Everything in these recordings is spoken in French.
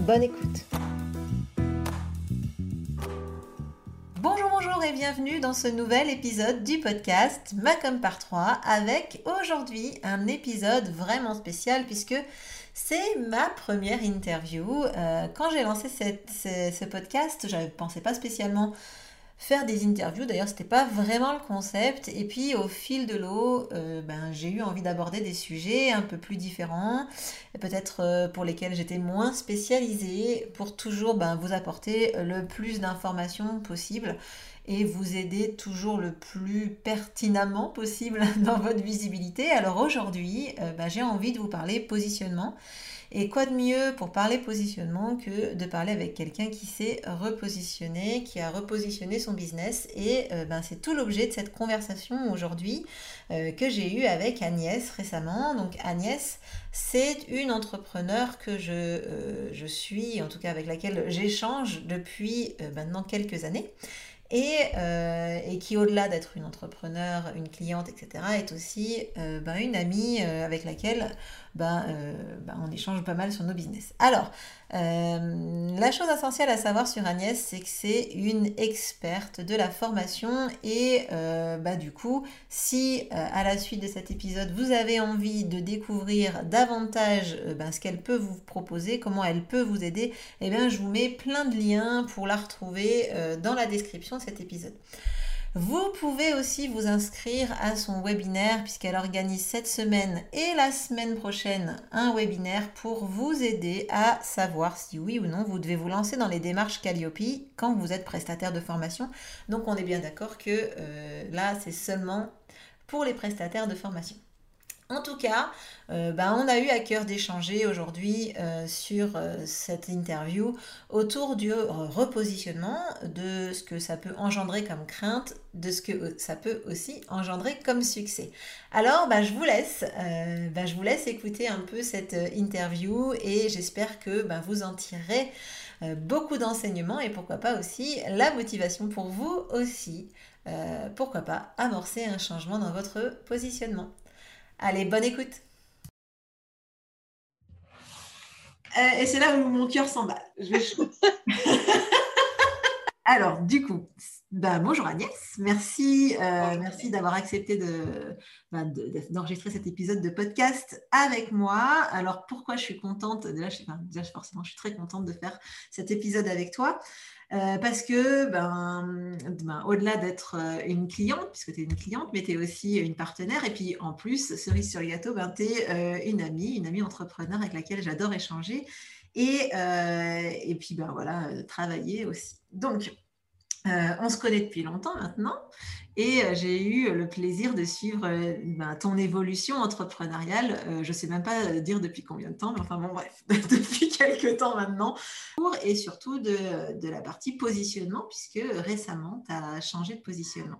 Bonne écoute. Bonjour, bonjour et bienvenue dans ce nouvel épisode du podcast Macom par 3 avec aujourd'hui un épisode vraiment spécial puisque c'est ma première interview. Euh, quand j'ai lancé ce, podcast, je ne pensais pas spécialement faire des interviews. D'ailleurs, ce n'était pas vraiment le concept. Et puis, au fil de l'eau, euh, ben, j'ai eu envie d'aborder des sujets un peu plus différents, peut-être euh, pour lesquels j'étais moins spécialisée, pour toujours ben, vous apporter le plus d'informations possible et vous aider toujours le plus pertinemment possible dans votre visibilité. Alors aujourd'hui, euh, ben, j'ai envie de vous parler positionnement. Et quoi de mieux pour parler positionnement que de parler avec quelqu'un qui s'est repositionné, qui a repositionné son business. Et euh, ben, c'est tout l'objet de cette conversation aujourd'hui euh, que j'ai eue avec Agnès récemment. Donc Agnès, c'est une entrepreneur que je, suis, en tout cas avec laquelle j'échange depuis maintenant quelques années. Et, et, qui, au-delà d'être une entrepreneur, une cliente, etc., est aussi ben, une amie avec laquelle ben, euh, ben, on échange pas mal sur nos business. Alors, euh, la chose essentielle à savoir sur Agnès, c'est que c'est une experte de la formation et euh, bah, du coup, si à la suite de cet épisode, vous avez envie de découvrir davantage ben, ce qu'elle peut vous proposer, comment elle peut vous aider, eh bien, je vous mets plein de liens pour la retrouver dans la description de cet épisode. Vous pouvez aussi vous inscrire à son webinaire puisqu'elle organise cette semaine et la semaine prochaine un webinaire pour vous aider à savoir si oui ou non vous devez vous lancer dans les démarches Calliope quand vous êtes prestataire de formation. Donc on est bien d'accord que euh, là c'est seulement pour les prestataires de formation. En tout cas, euh, ben, on a eu à cœur d'échanger aujourd'hui euh, sur euh, cette interview autour du repositionnement, de ce que ça peut engendrer comme crainte, de ce que ça peut aussi engendrer comme succès. Alors, ben, je, vous laisse, ben, je vous laisse écouter un peu cette interview et j'espère que vous en tirerez beaucoup d'enseignements et pourquoi pas aussi la motivation pour vous aussi. pourquoi pas amorcer un changement dans votre positionnement. Allez, bonne écoute. Euh, et c'est là où mon cœur s'emballe. Je vais Alors, du coup, bah, bonjour Agnès, merci, euh, merci d'avoir accepté bah, d'enregistrer cet épisode de podcast avec moi. Alors, pourquoi je suis contente déjà, je, déjà, forcément, je suis très contente de faire cet épisode avec toi. Euh, parce que, ben, ben, au-delà d'être euh, une cliente, puisque tu es une cliente, mais tu es aussi une partenaire, et puis en plus, cerise sur le gâteau, ben, tu es euh, une amie, une amie entrepreneur avec laquelle j'adore échanger, et, et puis ben, voilà, travailler aussi. Donc, on se connaît depuis longtemps maintenant et euh, j'ai eu le plaisir de suivre euh, ben, ton évolution entrepreneuriale. Euh, je ne sais même pas dire depuis combien de temps, mais enfin bon, bref, depuis quelques temps maintenant. Et surtout de, la partie positionnement, puisque récemment, tu as changé de positionnement.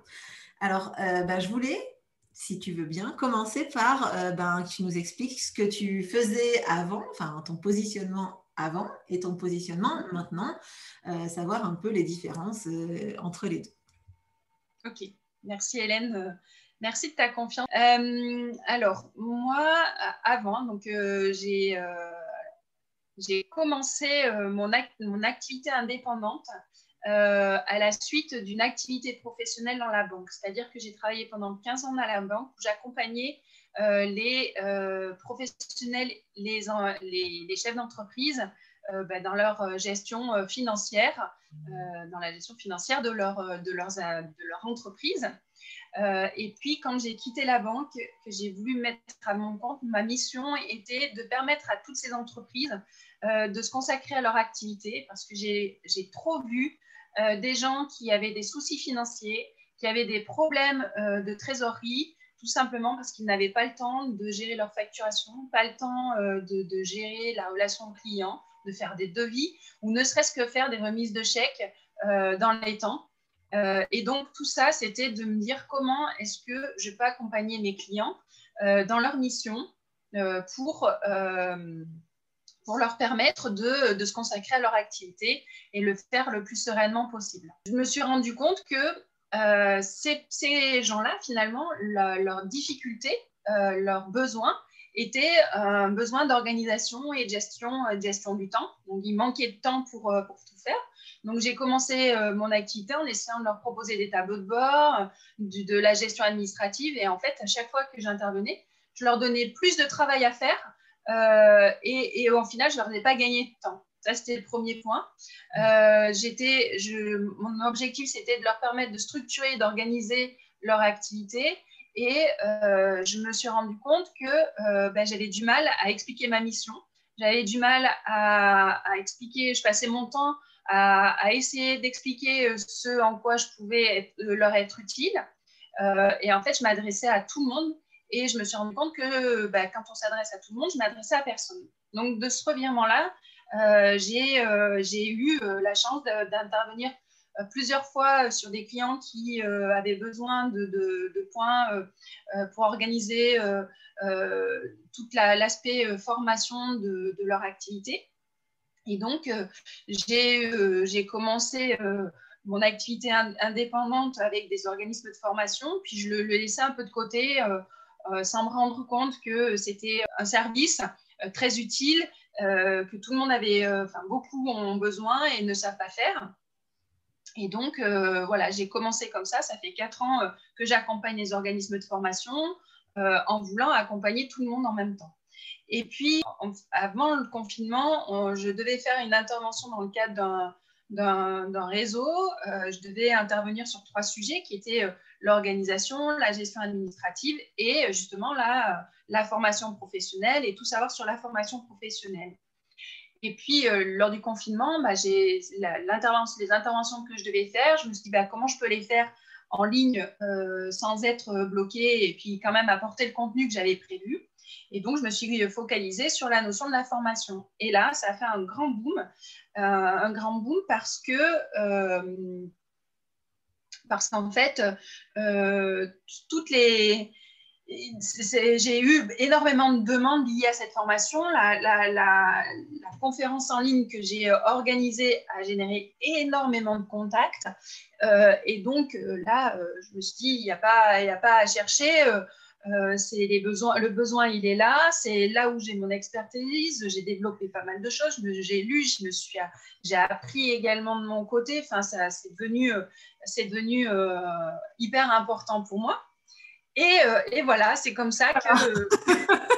Alors, ben, je voulais, si tu veux bien, commencer par ben, que tu nous expliques ce que tu faisais avant, enfin ton positionnement avant et ton positionnement maintenant, savoir un peu les différences entre les deux. Ok. Merci Hélène. Euh, merci de ta confiance. Euh, alors, moi, avant, donc euh, j'ai commencé mon, activité indépendante à la suite d'une activité professionnelle dans la banque. C'est-à-dire que j'ai travaillé pendant 15 ans dans la banque où j'accompagnais les professionnels, les, chefs d'entreprise bah, dans leur gestion financière, dans la gestion financière de leur, entreprise. Euh, et puis, quand j'ai quitté la banque, que j'ai voulu mettre à mon compte, ma mission était de permettre à toutes ces entreprises euh, de se consacrer à leur activité parce que j'ai trop vu euh, des gens qui avaient des soucis financiers, qui avaient des problèmes de trésorerie, tout simplement parce qu'ils n'avaient pas le temps de gérer leur facturation, pas le temps de, de, gérer la relation client de faire des devis ou ne serait-ce que faire des remises de chèques dans les temps. et donc, tout ça, c'était de me dire comment est-ce que je peux accompagner mes clients dans leur mission pour pour leur permettre de, de, se consacrer à leur activité et le faire le plus sereinement possible. Je me suis rendu compte que euh, ces, gens-là, finalement, leurs difficultés, euh, leurs besoins étaient un besoin d'organisation et de gestion, de gestion du temps. Donc, il manquait de temps pour, euh, tout faire. Donc, j'ai commencé mon activité en essayant de leur proposer des tableaux de bord, de la gestion administrative. Et en fait, à chaque fois que j'intervenais, je leur donnais plus de travail à faire euh, et, et, au final, je ne leur ai pas gagné de temps. Ça, c'était le premier point. Euh, je, mon objectif, c'était de leur permettre de structurer, d'organiser leur activité. Et euh, je me suis rendu compte que euh, ben, j'avais du mal à expliquer ma mission. J'avais du mal à, à, expliquer, je passais mon temps à, à essayer d'expliquer ce en quoi je pouvais être, leur être utile. et en fait, je m'adressais à tout le monde et je me suis rendu compte que bah, quand on s'adresse à tout le monde, je m'adressais à personne. Donc, de ce revirement-là, euh, euh, j'ai eu euh, la chance d'intervenir plusieurs fois sur des clients qui avaient besoin de, points pour organiser tout l'aspect formation de, leur activité. Et donc, j'ai commencé mon activité indépendante avec des organismes de formation, puis je le, laissais un peu de côté euh, sans me rendre compte que c'était un service euh, très utile, euh, que tout le monde avait, enfin beaucoup ont besoin et ne savent pas faire. Et donc, voilà, j'ai commencé comme ça. Ça fait quatre ans que j'accompagne les organismes de formation en voulant accompagner tout le monde en même temps. Et puis, avant le confinement, je devais faire une intervention dans le cadre d'un réseau, euh, je devais intervenir sur trois sujets qui étaient euh, l'organisation, la gestion administrative et euh, justement la, la, formation professionnelle et tout savoir sur la formation professionnelle. Et puis, lors du confinement, bah, les interventions que je devais faire, je me suis dit bah, comment je peux les faire en ligne sans être bloquée et puis quand même apporter le contenu que j'avais prévu. Et donc, je me suis focalisée sur la notion de la formation. Et là, ça a fait un grand boom, euh, un grand boom parce que euh, parce qu'en fait, euh, toutes les j'ai eu énormément de demandes liées à cette formation. La, la, conférence en ligne que j'ai organisée a généré énormément de contacts. et donc là, je me suis dit, il n'y a, pas, a pas à chercher. C'est les besoins, le besoin, il est là. C'est là où j'ai mon expertise. J'ai développé pas mal de choses. J'ai lu, je me suis, j'ai appris également de mon côté. Enfin, ça, c'est devenu, euh, c'est devenu euh, hyper important pour moi. Et, et voilà, c'est comme ça que.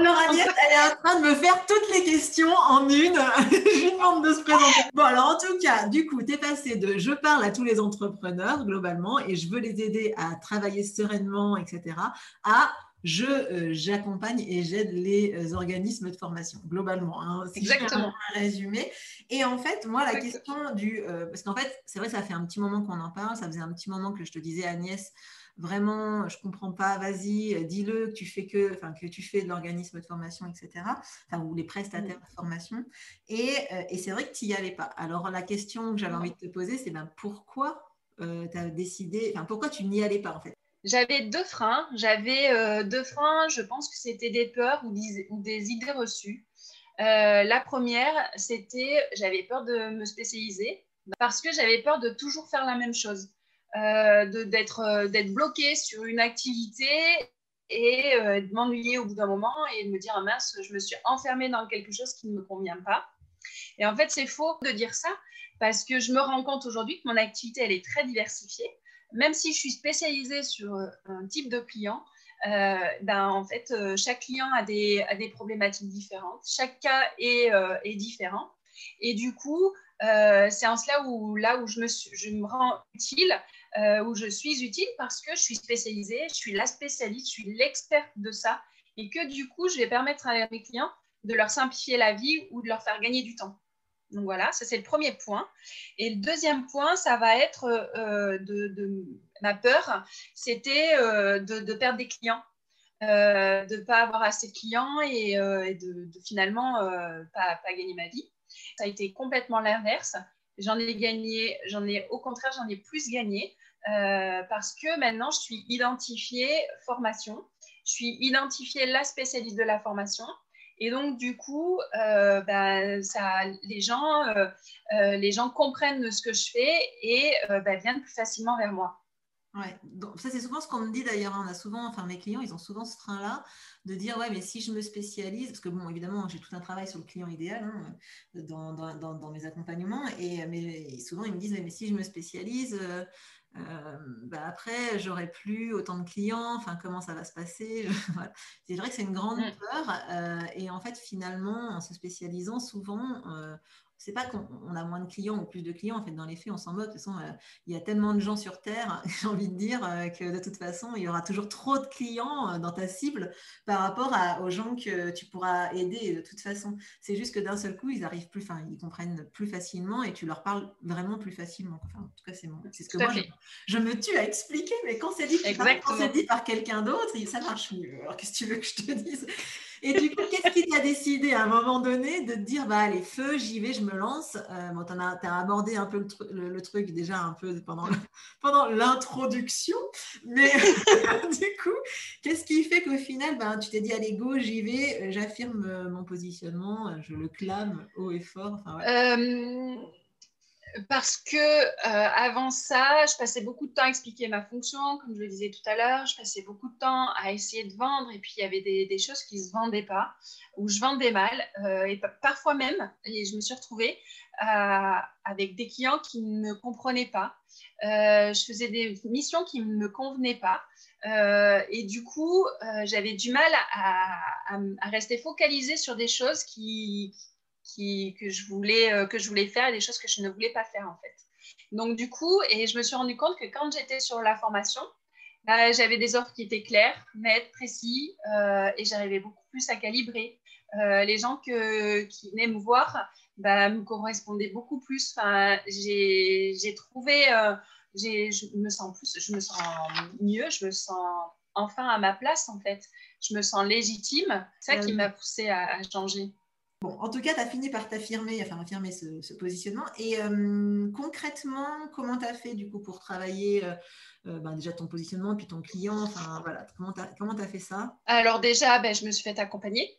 Alors Agnès, elle est en train de me faire toutes les questions en une. je lui demande de se présenter. Bon, alors en tout cas, du coup, tu es passé de je parle à tous les entrepreneurs globalement et je veux les aider à travailler sereinement, etc., à je euh, j'accompagne et j'aide les euh, organismes de formation globalement. Hein, Exactement. Un résumé. Et en fait, moi, la question du euh, parce qu'en fait, c'est vrai, ça fait un petit moment qu'on en parle. Ça faisait un petit moment que je te disais, Agnès, vraiment, je comprends pas, vas-y, dis-le que tu fais que, enfin, que tu fais de l'organisme de formation, etc. Enfin, ou les prestataires de formation. Et, euh, et c'est vrai que tu n'y allais pas. Alors, la question que j'avais envie de te poser, c'est ben, pourquoi euh, tu as décidé, enfin, pourquoi tu n'y allais pas, en fait? J'avais deux freins. J'avais euh, deux freins, je pense que c'était des peurs ou des, ou des idées reçues. la première, c'était j'avais peur de me spécialiser parce que j'avais peur de toujours faire la même chose. Euh, euh, d'être bloqué sur une activité et euh, de m'ennuyer au bout d'un moment et de me dire ah mince, je me suis enfermée dans quelque chose qui ne me convient pas. Et en fait, c'est faux de dire ça parce que je me rends compte aujourd'hui que mon activité, elle est très diversifiée. Même si je suis spécialisée sur un type de client, ben, en fait, chaque client a des, a des, problématiques différentes. Chaque cas est, est différent. Et du coup, c'est en cela où, là où je me, je me rends utile euh, où je suis utile parce que je suis spécialisée, je suis la spécialiste, je suis l'experte de ça et que du coup, je vais permettre à mes clients de leur simplifier la vie ou de leur faire gagner du temps. Donc voilà, ça c'est le premier point. Et le deuxième point, ça va être euh, de, ma peur, c'était euh, de, perdre des clients. de ne pas avoir assez de clients et, de, finalement pas, pas, gagner ma vie. Ça a été complètement l'inverse. J'en ai gagné, j'en ai au contraire, j'en ai plus gagné parce que maintenant, je suis identifiée formation. Je suis identifiée la spécialiste de la formation. Et donc, du coup, euh, ça, les, gens, euh, euh, les gens comprennent ce que je fais et bah, viennent plus facilement vers moi. Ouais, donc ça c'est souvent ce qu'on me dit d'ailleurs. Hein. On a souvent, enfin mes clients, ils ont souvent ce train-là de dire ouais, mais si je me spécialise, parce que bon, évidemment, j'ai tout un travail sur le client idéal hein, dans, dans, dans, mes accompagnements, et mais souvent ils me disent mais si je me spécialise, euh, bah après, j'aurai plus autant de clients, enfin, comment ça va se passer? C'est vrai que c'est une grande mm. peur. Euh, et en fait, finalement, en se spécialisant, souvent, euh, c'est pas qu'on a moins de clients ou plus de clients. En fait, dans les faits, on s'en moque. De toute façon, euh, il y a tellement de gens sur Terre, j'ai envie de dire, euh, que de toute façon, il y aura toujours trop de clients euh, dans ta cible par rapport aux gens que tu pourras aider de toute façon. C'est juste que d'un seul coup, ils arrivent plus, enfin, ils comprennent plus facilement et tu leur parles vraiment plus facilement. Enfin, en tout cas, c'est ce que moi, je, me tue à expliquer, mais quand c'est dit, dit, par quelqu'un d'autre, ça marche mieux. Alors, qu'est-ce que tu veux que je te dise? Et du coup, qu'est-ce qui t'a décidé à un moment donné de te dire, bah allez, feu, j'y vais, je me lance? Euh, Bon, tu as, abordé un peu le, truc déjà un peu pendant, pendant l'introduction, mais du coup, qu'est-ce qui fait qu'au final, ben, tu t'es dit, allez, go, j'y vais, euh, j'affirme euh, mon positionnement, je le clame haut et fort parce que euh, avant ça, je passais beaucoup de temps à expliquer ma fonction, comme je le disais tout à l'heure. Je passais beaucoup de temps à essayer de vendre, et puis il y avait des, choses qui ne se vendaient pas, ou je vendais mal, euh, et parfois même, et je me suis retrouvée euh, avec des clients qui ne me comprenaient pas. je faisais des missions qui ne me convenaient pas. et du coup, j'avais du mal à, à, rester focalisée sur des choses qui, que, je voulais, euh, que je voulais faire et des choses que je ne voulais pas faire en fait. Donc du coup, et je me suis rendu compte que quand j'étais sur la formation, bah, j'avais des offres qui étaient claires, nettes, précises euh, et j'arrivais beaucoup plus à calibrer. Euh, les gens que, qui venaient me voir bah, me correspondaient beaucoup plus. Enfin, j'ai trouvé, je me sens plus, je me sens mieux, je me sens enfin à ma place en fait. Je me sens légitime. C'est ça qui m'a poussé à changer. En tout cas, tu as fini par t'affirmer, enfin affirmer ce, positionnement. Et euh, concrètement, comment tu as fait du coup pour travailler euh, euh, ben, déjà ton positionnement, puis ton client Enfin voilà, comment tu as, fait ça? Alors déjà, ben, je me suis fait accompagner.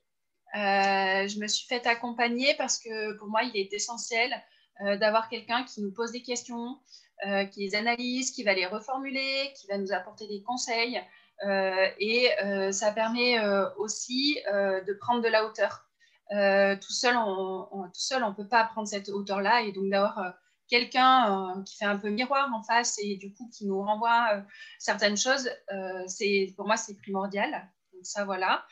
je me suis fait accompagner parce que pour moi, il est essentiel d'avoir quelqu'un qui nous pose des questions, qui les analyse, qui va les reformuler, qui va nous apporter des conseils. et ça permet aussi de prendre de la hauteur. Euh, tout seul, on, tout seul, on peut pas prendre cette hauteur-là et donc d'avoir euh, quelqu'un euh, qui fait un peu miroir en face et du coup qui nous renvoie certaines choses, c'est pour moi c'est primordial. Donc ça voilà,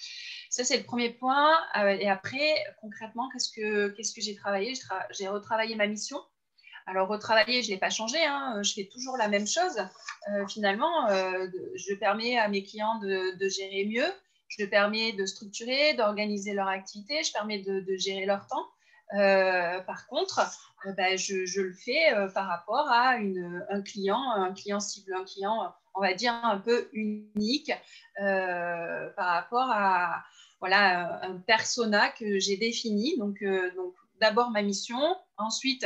ça c'est le premier point. et après concrètement, qu'est-ce que qu'est-ce que j'ai travaillé? J'ai retravaillé ma mission. Alors retravailler, je l'ai pas changé, hein. je fais toujours la même chose. finalement, je permets à mes clients de gérer mieux je permets de structurer, d'organiser leur activité, je permets de, gérer leur temps. Euh, par contre, euh, ben, je, le fais euh, par rapport à un client, un client cible, un client, on va dire, un peu unique par rapport à voilà, un persona que j'ai défini. Donc, donc d'abord ma mission, ensuite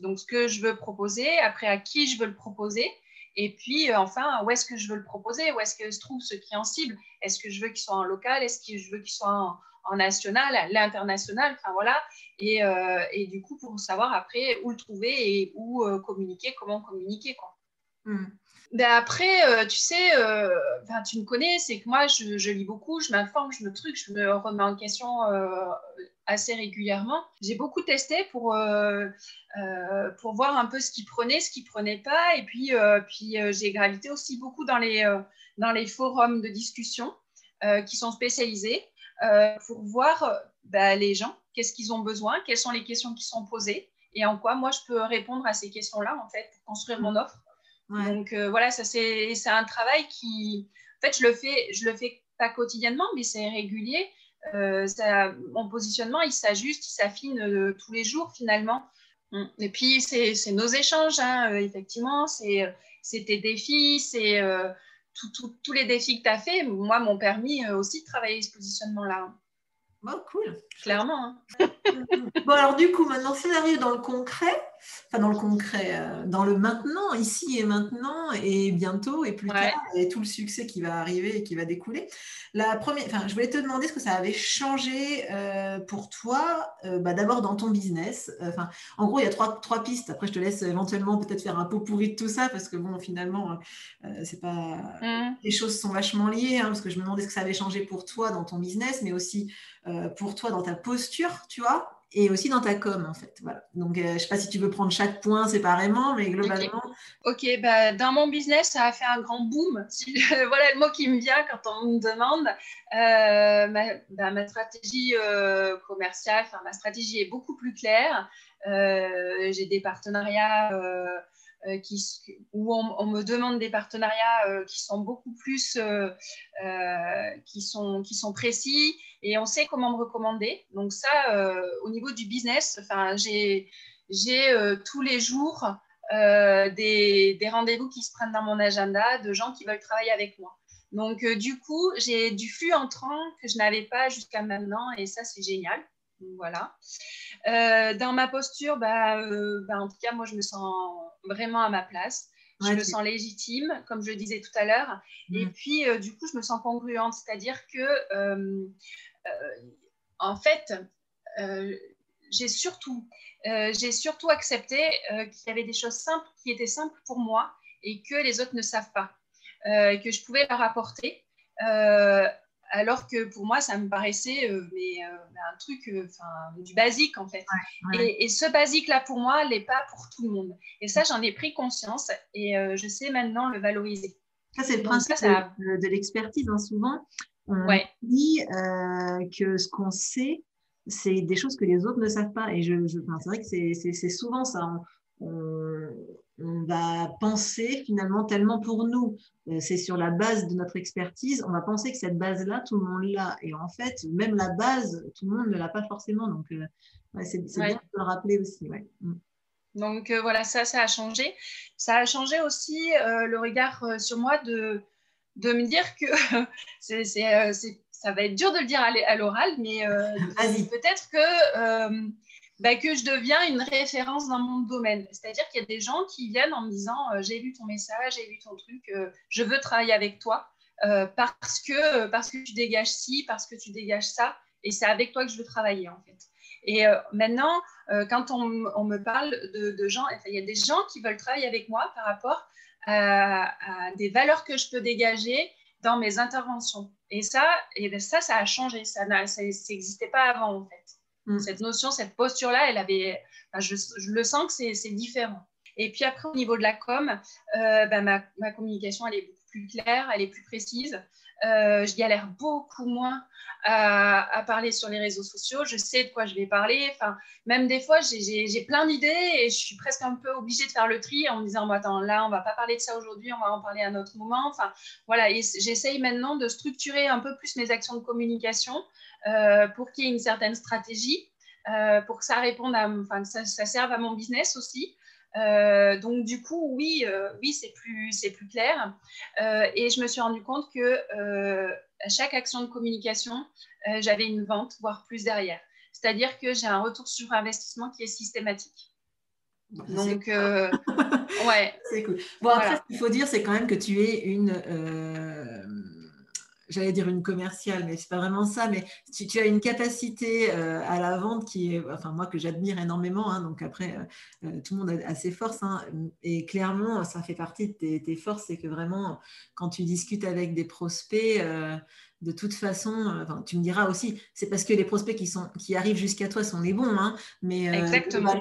donc ce que je veux proposer, après à qui je veux le proposer, et puis, euh, enfin, où est-ce que je veux le proposer? Où est-ce que se trouve ce client cible Est-ce que je veux qu'il soit en local? Est-ce que je veux qu'il soit en, national, l'international? Enfin, voilà. Et, euh, et, du coup, pour savoir après où le trouver et où euh, communiquer, comment communiquer, quoi. Hmm. Ben après, tu sais, tu me connais, c'est que moi, je, je lis beaucoup, je m'informe, je me truc, je me remets en question assez régulièrement. J'ai beaucoup testé pour, euh, euh, pour voir un peu ce qui prenait, ce qui prenait pas. Et puis, euh, puis j'ai gravité aussi beaucoup dans les, dans les forums de discussion qui sont spécialisés pour voir bah, les gens, qu'est-ce qu'ils ont besoin, quelles sont les questions qui sont posées et en quoi moi je peux répondre à ces questions-là en fait pour construire mon offre. Donc voilà, ça c'est un travail qui, en fait, je le fais, je le fais pas quotidiennement, mais c'est régulier. Euh, mon positionnement, il s'ajuste, il s'affine euh, tous les jours finalement. Mm. Et puis, c'est nos échanges, hein, euh, effectivement, c'est tes défis, c'est tous les défis que tu as fait, moi, m'ont permis aussi de travailler ce positionnement-là. Oh, cool. Clairement. Hein. bon, alors du coup, maintenant, si on arrive dans le concret, enfin dans le concret, euh, dans le maintenant, ici et maintenant, et bientôt et plus tard, et tout le succès qui va arriver et qui va découler. La première, enfin, je voulais te demander ce que ça avait changé euh, pour toi, euh, bah, d'abord dans ton business. Enfin, en gros, il y a trois, trois pistes. Après, je te laisse éventuellement peut-être faire un pot pourri de tout ça, parce que bon, finalement, c'est pas. Mmh. Les choses sont vachement liées, hein, parce que je me demandais ce que ça avait changé pour toi dans ton business, mais aussi pour toi dans ta posture, tu vois, et aussi dans ta com, en fait. Voilà. Donc, euh, je ne sais pas si tu veux prendre chaque point séparément, mais globalement. Ok, bah, dans mon business, ça a fait un grand boom. voilà le mot qui me vient quand on me demande. Euh, ma, bah, ma, stratégie commerciale, enfin, ma stratégie est beaucoup plus claire. J'ai des partenariats euh, où on, me demande des partenariats euh, qui sont beaucoup plus, euh, qui, sont, qui sont précis et on sait comment me recommander. Donc ça, au niveau du business, j'ai tous les jours des, des rendez-vous qui se prennent dans mon agenda de gens qui veulent travailler avec moi. Donc, du coup, j'ai du flux entrant que je n'avais pas jusqu'à maintenant et ça, c'est génial. Voilà. Euh, dans ma posture, bah, euh, bah, en tout cas, moi, je me sens vraiment à ma place. Je me sens légitime, comme je le disais tout à l'heure. Mm. Et puis, euh, du coup, je me sens congruente. C'est-à-dire que, en fait, j'ai surtout, j'ai surtout accepté qu'il y avait des choses simples qui étaient simples pour moi et que les autres ne savent pas, que je pouvais leur apporter alors que pour moi, ça me paraissait euh, mais, euh, un truc euh, du basique en fait. Et, ce basique-là, pour moi, n'est pas pour tout le monde. Et ça, j'en ai pris conscience et je sais maintenant le valoriser. Ça, c'est le principe de, l'expertise. Hein. Souvent, on dit que ce qu'on sait, c'est des choses que les autres ne savent pas. Et je, c'est vrai que c'est souvent ça. on, on va penser finalement tellement pour nous, euh, c'est sur la base de notre expertise, on va penser que cette base-là, tout le monde l'a. Et en fait, même la base, tout le monde ne l'a pas forcément. Donc, euh, c'est bien de le rappeler aussi. Mm. Donc euh, voilà, ça, ça a changé. Ça a changé aussi le regard sur moi de, de me dire que c'est, ça va être dur de le dire à l'oral, mais peut-être que bah, que je deviens une référence dans mon domaine. C'est-à-dire qu'il y a des gens qui viennent en me disant euh, j'ai lu ton message, j'ai lu ton truc, euh, je veux travailler avec toi euh, parce, que, parce que tu dégages ci, parce que tu dégages ça, et c'est avec toi que je veux travailler en fait. Et maintenant, quand on, me parle de, gens, il y a des gens qui veulent travailler avec moi par rapport à, des valeurs que je peux dégager dans mes interventions. Et ça, et ben ça, ça a changé. Ça n'existait pas avant en fait. Mm. Cette notion, cette posture-là, elle avait, je, le sens que c'est différent. Et puis après, au niveau de la com, euh, bah, ma, communication, elle est beaucoup plus claire, elle est plus précise. Euh, je galère beaucoup moins à, parler sur les réseaux sociaux. Je sais de quoi je vais parler. Enfin, même des fois, j'ai plein d'idées et je suis presque un peu obligée de faire le tri en me disant bon, attends, là, on va pas parler de ça aujourd'hui, on va en parler à un autre moment. Enfin, voilà. j'essaye maintenant de structurer un peu plus mes actions de communication pour qu'il y ait une certaine stratégie, euh, pour que ça réponde à, enfin, que ça, serve à mon business aussi. Euh, donc du coup, oui, oui, c'est plus, c'est plus clair. et je me suis rendu compte que à chaque action de communication, j'avais une vente, voire plus derrière. C'est-à-dire que j'ai un retour sur investissement qui est systématique. Donc, ouais. C'est cool. Bon, après, ce qu'il faut dire, c'est quand même que tu es une j'allais dire une commerciale, mais c'est pas vraiment ça, mais tu, tu as une capacité euh, à la vente qui est, enfin moi que j'admire énormément, hein, donc après euh, euh, tout le monde a, ses forces, hein, et clairement ça fait partie de tes, forces, c'est que vraiment quand tu discutes avec des prospects, de toute façon, enfin, tu me diras aussi, c'est parce que les prospects qui, sont, qui arrivent jusqu'à toi sont les bons, hein, mais Exactement.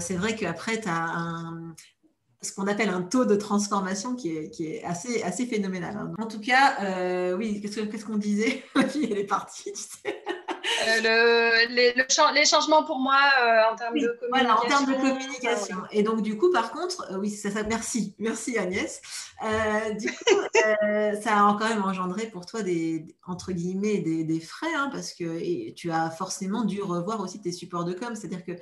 c'est vrai qu'après, tu as un, ce qu'on appelle un taux de transformation qui est, assez, assez phénoménal. Hein. En tout cas, euh, oui, qu'est-ce qu'on disait? La fille, elle est partie, tu sais. Le, les, changements pour moi en termes de communication. Voilà, en termes de communication. Et donc, du coup, par contre, oui, ça, ça, merci, merci Agnès. du coup, ça a quand même engendré pour toi des, entre guillemets, des, des frais, hein, parce que tu as forcément dû revoir aussi tes supports de com. C'est-à-dire que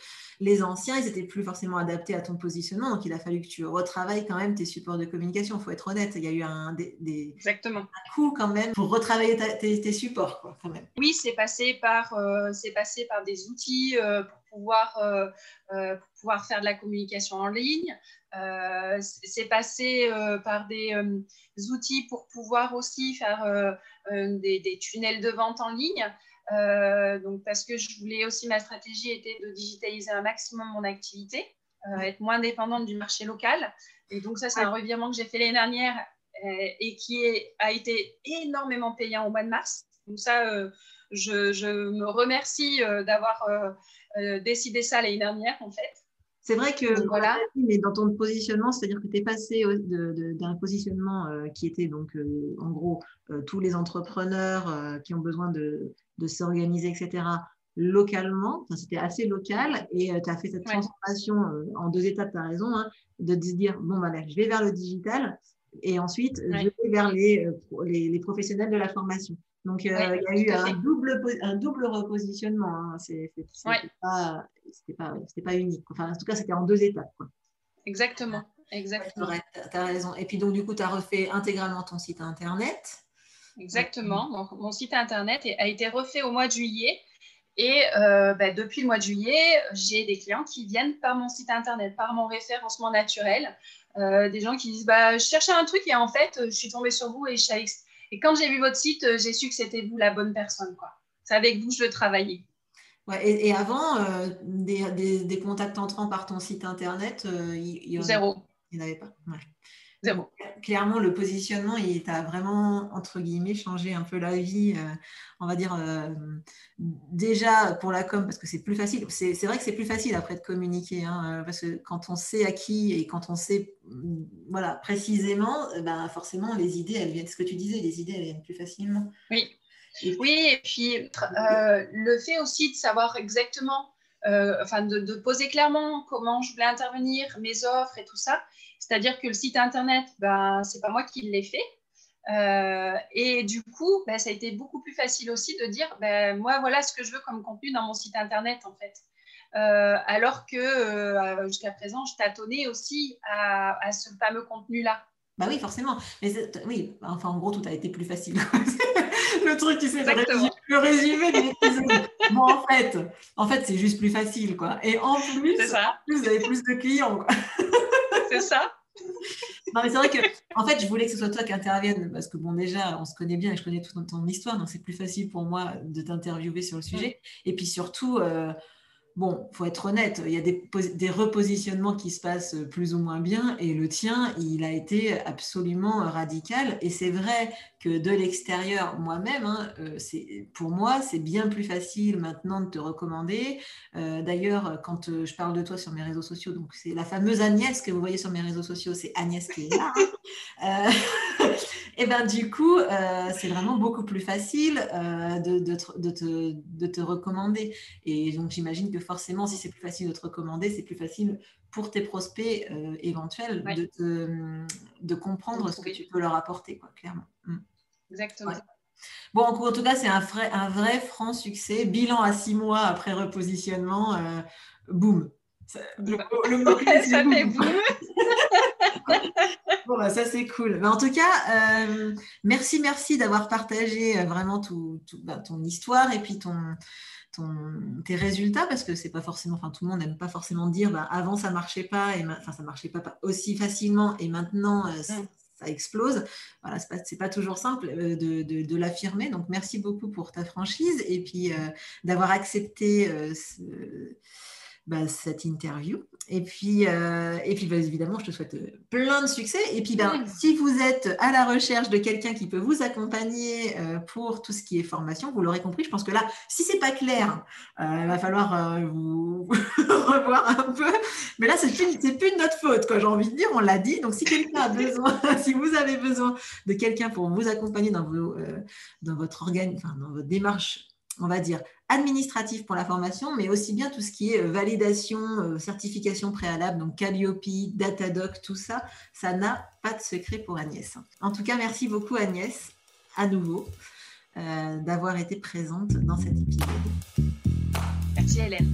les anciens, ils n'étaient plus forcément adaptés à ton positionnement. Donc, il a fallu que tu retravailles quand même tes supports de communication. Il faut être honnête. Il y a eu un, des, Exactement. un coup quand même pour retravailler tes, supports. Quoi, quand même. Oui, c'est passé, par, euh, passé par des outils euh, pour, pouvoir, euh, pour pouvoir faire de la communication en ligne. c'est passé par des outils pour pouvoir aussi faire des, des, tunnels de vente en ligne. Euh, donc parce que je voulais aussi, ma stratégie était de digitaliser un maximum mon activité, euh, être moins dépendante du marché local. Et donc ça, c'est un revirement que j'ai fait l'année dernière euh, et qui a été énormément payant au mois de mars. Donc ça, je, je, me remercie d'avoir décidé ça l'année dernière, en fait. C'est vrai que voilà. mais dans ton positionnement, c'est-à-dire que tu es passé d'un positionnement qui était donc en gros tous les entrepreneurs qui ont besoin de, de s'organiser, etc., localement. C'était assez local et euh, tu as fait cette transformation euh, en deux étapes, tu as raison, hein, de se dire, bon, voilà, je vais vers le digital et ensuite, je vais vers les, euh, les, les, professionnels de la formation. Donc, il y a eu un double, un double repositionnement. Hein. C'était pas, pas, pas, unique. Enfin, en tout cas, c'était en deux étapes. Quoi. Exactement. Exactement. tu as raison. Et puis, donc, du coup, tu as refait intégralement ton site internet. Exactement. Donc, mon site internet a été refait au mois de juillet. Et euh, bah, depuis le mois de juillet, j'ai des clients qui viennent par mon site internet, par mon référencement naturel. Euh, des gens qui disent bah, Je cherchais un truc et en fait, je suis tombée sur vous et, et quand j'ai vu votre site, j'ai su que c'était vous la bonne personne. C'est avec vous que je veux travailler. Ouais, et, avant, euh, des, contacts entrants par ton site internet, il, y Zéro. Il n'y en avait pas. Clairement, le positionnement, il t'a vraiment, entre guillemets, changé un peu la vie. Euh, on va dire, euh, déjà pour la com, parce que c'est plus facile. C'est vrai que c'est plus facile après de communiquer, hein, euh, parce que quand on sait à qui et quand on sait mm, voilà, précisément, ben, forcément, les idées, elles viennent, ce que tu disais, les idées, elles viennent plus facilement. Oui. Et, oui, et puis le fait aussi de savoir exactement enfin de, de, poser clairement comment je voulais intervenir, mes offres et tout ça, c'est-à-dire que le site internet, ben, ce n'est pas moi qui l'ai fait. Euh, et du coup, ben, ça a été beaucoup plus facile aussi de dire, ben, moi, voilà ce que je veux comme contenu dans mon site internet, en fait. Euh, alors que euh, jusqu'à présent, je tâtonnais aussi à, ce fameux contenu-là. Bah oui, forcément. Mais oui, enfin, en gros, tout a été plus facile. le truc, tu sais, le résumé de l'épisode. bon, en fait, en fait c'est juste plus facile, quoi. Et en plus, vous avez plus de clients, c'est ça. Non, mais c'est vrai que, en fait, je voulais que ce soit toi qui intervienne parce que, bon, déjà, on se connaît bien et je connais toute ton histoire, donc c'est plus facile pour moi de t'interviewer sur le sujet. Mm. Et puis surtout, euh, bon, faut être honnête, il y a des, des, repositionnements qui se passent plus ou moins bien et le tien, il a été absolument radical. Et c'est vrai que de l'extérieur, moi-même, hein, euh, pour moi, c'est bien plus facile maintenant de te recommander. Euh, d'ailleurs, quand euh, je parle de toi sur mes réseaux sociaux, donc c'est la fameuse Agnès que vous voyez sur mes réseaux sociaux, c'est Agnès qui est là. Hein. et ben du coup, c'est vraiment beaucoup plus facile de, de, te, de te recommander. Et donc, j'imagine que forcément, si c'est plus facile de te recommander, c'est plus facile pour tes prospects euh, éventuels de, de, comprendre ce que tu peux leur apporter, quoi, clairement. Mm. Exactement. Bon, en tout cas, c'est un vrai, un vrai franc succès. Bilan à six mois après repositionnement, euh, boum. Le, ça fait boum. bon, bah, ça c'est cool. Mais en tout cas, euh, merci, merci d'avoir partagé vraiment tout, bah, ton histoire et puis ton, tes résultats parce que c'est pas forcément, enfin tout le monde n'aime pas forcément dire bah, avant ça marchait pas et enfin ça marchait pas, aussi facilement et maintenant euh, ça, explose. Voilà, c'est pas, pas toujours simple euh, de, de, l'affirmer. Donc merci beaucoup pour ta franchise et puis euh, d'avoir accepté ce bah, cette interview. Et puis, euh, et puis bah, évidemment, je te souhaite euh, plein de succès. Et puis, ben, si vous êtes à la recherche de quelqu'un qui peut vous accompagner euh, pour tout ce qui est formation, vous l'aurez compris, je pense que là, si c'est pas clair, il va falloir vous revoir un peu. Mais là, c'est plus, plus de notre faute, quoi. J'ai envie de dire, on l'a dit. Donc, si quelqu'un a besoin, si vous avez besoin de quelqu'un pour vous accompagner dans, vos, dans votre organe, enfin, dans votre démarche on va dire, administratif pour la formation, mais aussi bien tout ce qui est euh, validation, euh, certification préalable, donc Calliope, Datadoc, tout ça, ça n'a pas de secret pour Agnès. En tout cas, merci beaucoup Agnès, à nouveau, d'avoir été présente dans cet épisode. Merci Hélène.